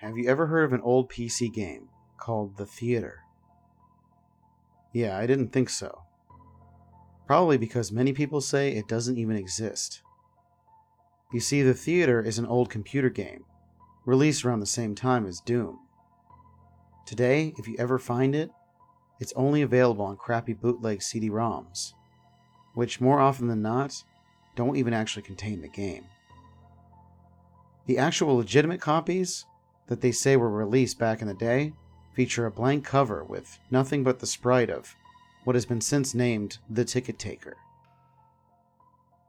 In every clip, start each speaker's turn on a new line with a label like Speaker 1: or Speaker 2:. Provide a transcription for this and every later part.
Speaker 1: have you ever heard of an old PC game called The Theater? Yeah, I didn't think so. Probably because many people say it doesn't even exist. You see, The Theater is an old computer game, released around the same time as Doom. Today, if you ever find it, it's only available on crappy bootleg CD ROMs, which more often than not don't even actually contain the game. The actual legitimate copies that they say were released back in the day feature a blank cover with nothing but the sprite of what has been since named the Ticket Taker.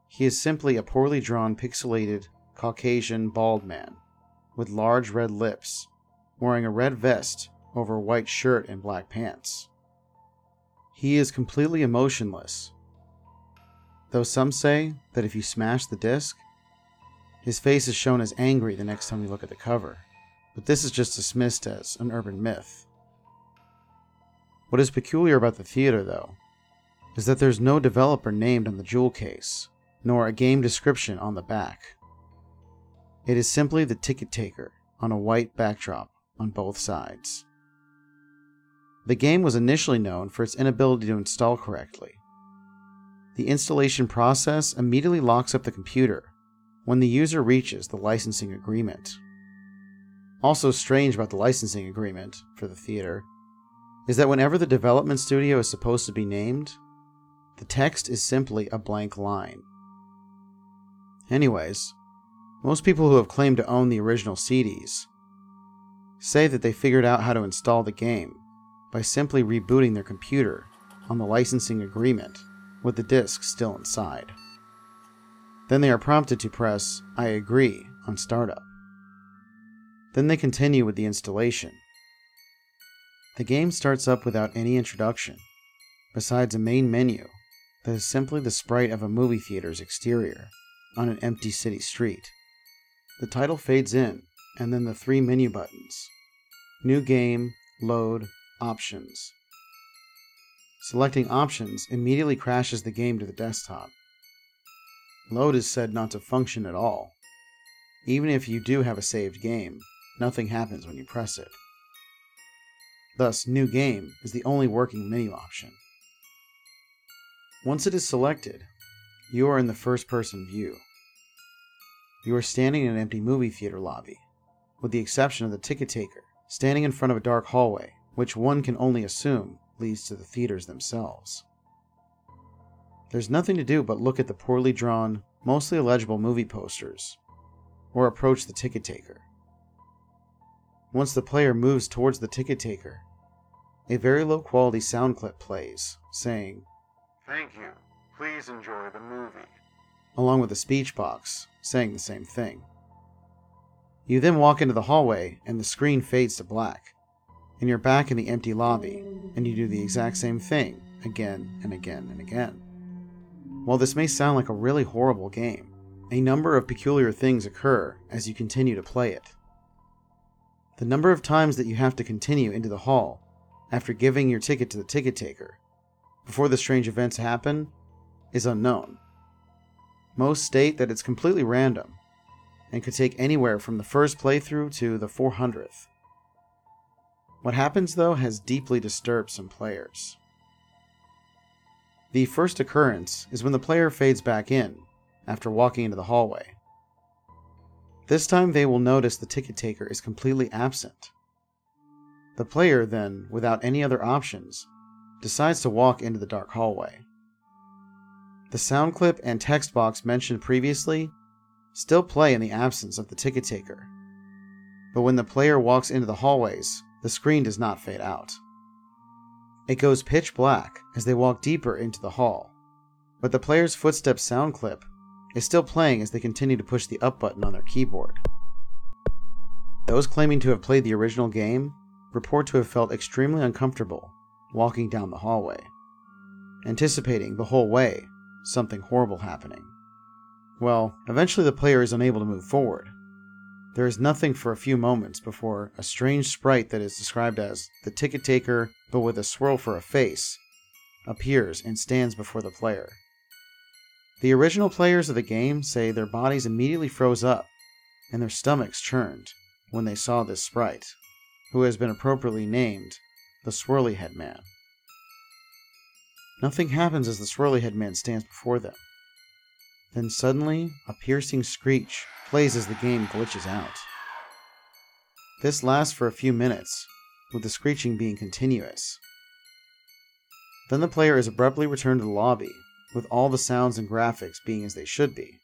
Speaker 1: He is simply a poorly drawn, pixelated, Caucasian, bald man with large red lips, wearing a red vest over a white shirt and black pants. He is completely emotionless, though some say that if you smash the disc, his face is shown as angry the next time you look at the cover, but this is just dismissed as an urban myth. What is peculiar about the theater, though, is that there's no developer named on the jewel case, nor a game description on the back. It is simply the ticket taker on a white backdrop on both sides. The game was initially known for its inability to install correctly. The installation process immediately locks up the computer when the user reaches the licensing agreement. Also, strange about the licensing agreement for the theater is that whenever the development studio is supposed to be named, the text is simply a blank line. Anyways, most people who have claimed to own the original CDs say that they figured out how to install the game by simply rebooting their computer on the licensing agreement with the disc still inside. Then they are prompted to press I agree on startup. Then they continue with the installation. The game starts up without any introduction, besides a main menu that is simply the sprite of a movie theater's exterior on an empty city street. The title fades in, and then the three menu buttons New Game, Load, Options. Selecting Options immediately crashes the game to the desktop. Load is said not to function at all. Even if you do have a saved game, nothing happens when you press it. Thus, New Game is the only working menu option. Once it is selected, you are in the first person view. You are standing in an empty movie theater lobby, with the exception of the ticket taker, standing in front of a dark hallway, which one can only assume leads to the theaters themselves. There's nothing to do but look at the poorly drawn, mostly illegible movie posters, or approach the ticket taker. Once the player moves towards the ticket taker, a very low quality sound clip plays, saying,
Speaker 2: Thank you. Please enjoy the movie.
Speaker 1: along with a speech box saying the same thing. You then walk into the hallway and the screen fades to black, and you're back in the empty lobby, and you do the exact same thing again and again and again. While this may sound like a really horrible game, a number of peculiar things occur as you continue to play it. The number of times that you have to continue into the hall after giving your ticket to the ticket taker before the strange events happen is unknown. Most state that it's completely random and could take anywhere from the first playthrough to the 400th. What happens though has deeply disturbed some players. The first occurrence is when the player fades back in after walking into the hallway. This time they will notice the ticket taker is completely absent. The player then, without any other options, decides to walk into the dark hallway. The sound clip and text box mentioned previously still play in the absence of the ticket taker. But when the player walks into the hallways, the screen does not fade out. It goes pitch black as they walk deeper into the hall, but the player's footsteps sound clip is still playing as they continue to push the up button on their keyboard. Those claiming to have played the original game report to have felt extremely uncomfortable walking down the hallway, anticipating the whole way something horrible happening. Well, eventually the player is unable to move forward. There is nothing for a few moments before a strange sprite that is described as the ticket taker, but with a swirl for a face, appears and stands before the player. The original players of the game say their bodies immediately froze up and their stomachs churned when they saw this sprite, who has been appropriately named the Swirly Head Man. Nothing happens as the Swirly Head Man stands before them. Then suddenly, a piercing screech plays as the game glitches out. This lasts for a few minutes, with the screeching being continuous. Then the player is abruptly returned to the lobby, with all the sounds and graphics being as they should be.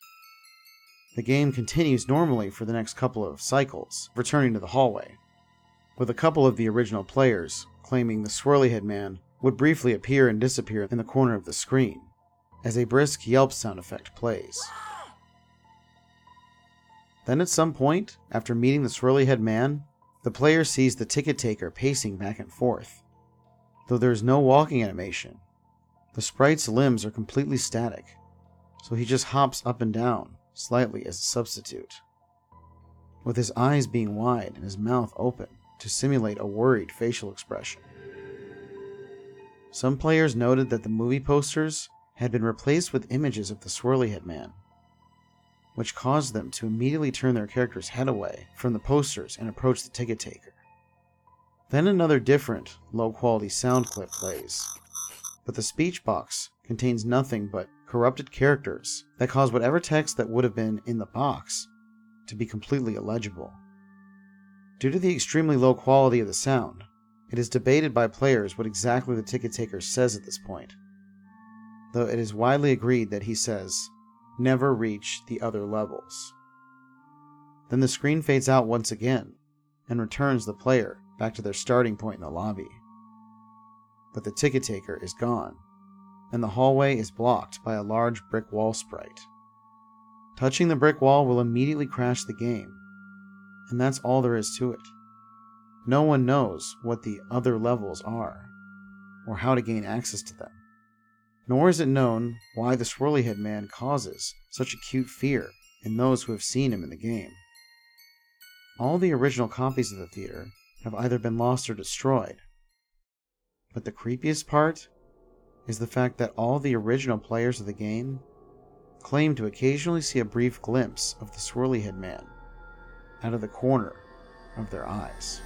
Speaker 1: The game continues normally for the next couple of cycles, returning to the hallway, with a couple of the original players claiming the swirly head man would briefly appear and disappear in the corner of the screen, as a brisk yelp sound effect plays. Then at some point, after meeting the swirly head man, the player sees the ticket taker pacing back and forth. Though there is no walking animation, the sprite's limbs are completely static, so he just hops up and down slightly as a substitute. With his eyes being wide and his mouth open to simulate a worried facial expression. Some players noted that the movie posters had been replaced with images of the swirly head man, which caused them to immediately turn their character's head away from the posters and approach the ticket taker. Then another different, low quality sound clip plays, but the speech box contains nothing but corrupted characters that cause whatever text that would have been in the box to be completely illegible. Due to the extremely low quality of the sound, it is debated by players what exactly the ticket taker says at this point, though it is widely agreed that he says, never reach the other levels. Then the screen fades out once again and returns the player back to their starting point in the lobby. But the ticket taker is gone, and the hallway is blocked by a large brick wall sprite. Touching the brick wall will immediately crash the game, and that's all there is to it. No one knows what the other levels are, or how to gain access to them. Nor is it known why the swirly head man causes such acute fear in those who have seen him in the game. All the original copies of the theater have either been lost or destroyed. But the creepiest part is the fact that all the original players of the game claim to occasionally see a brief glimpse of the swirly head man out of the corner of their eyes.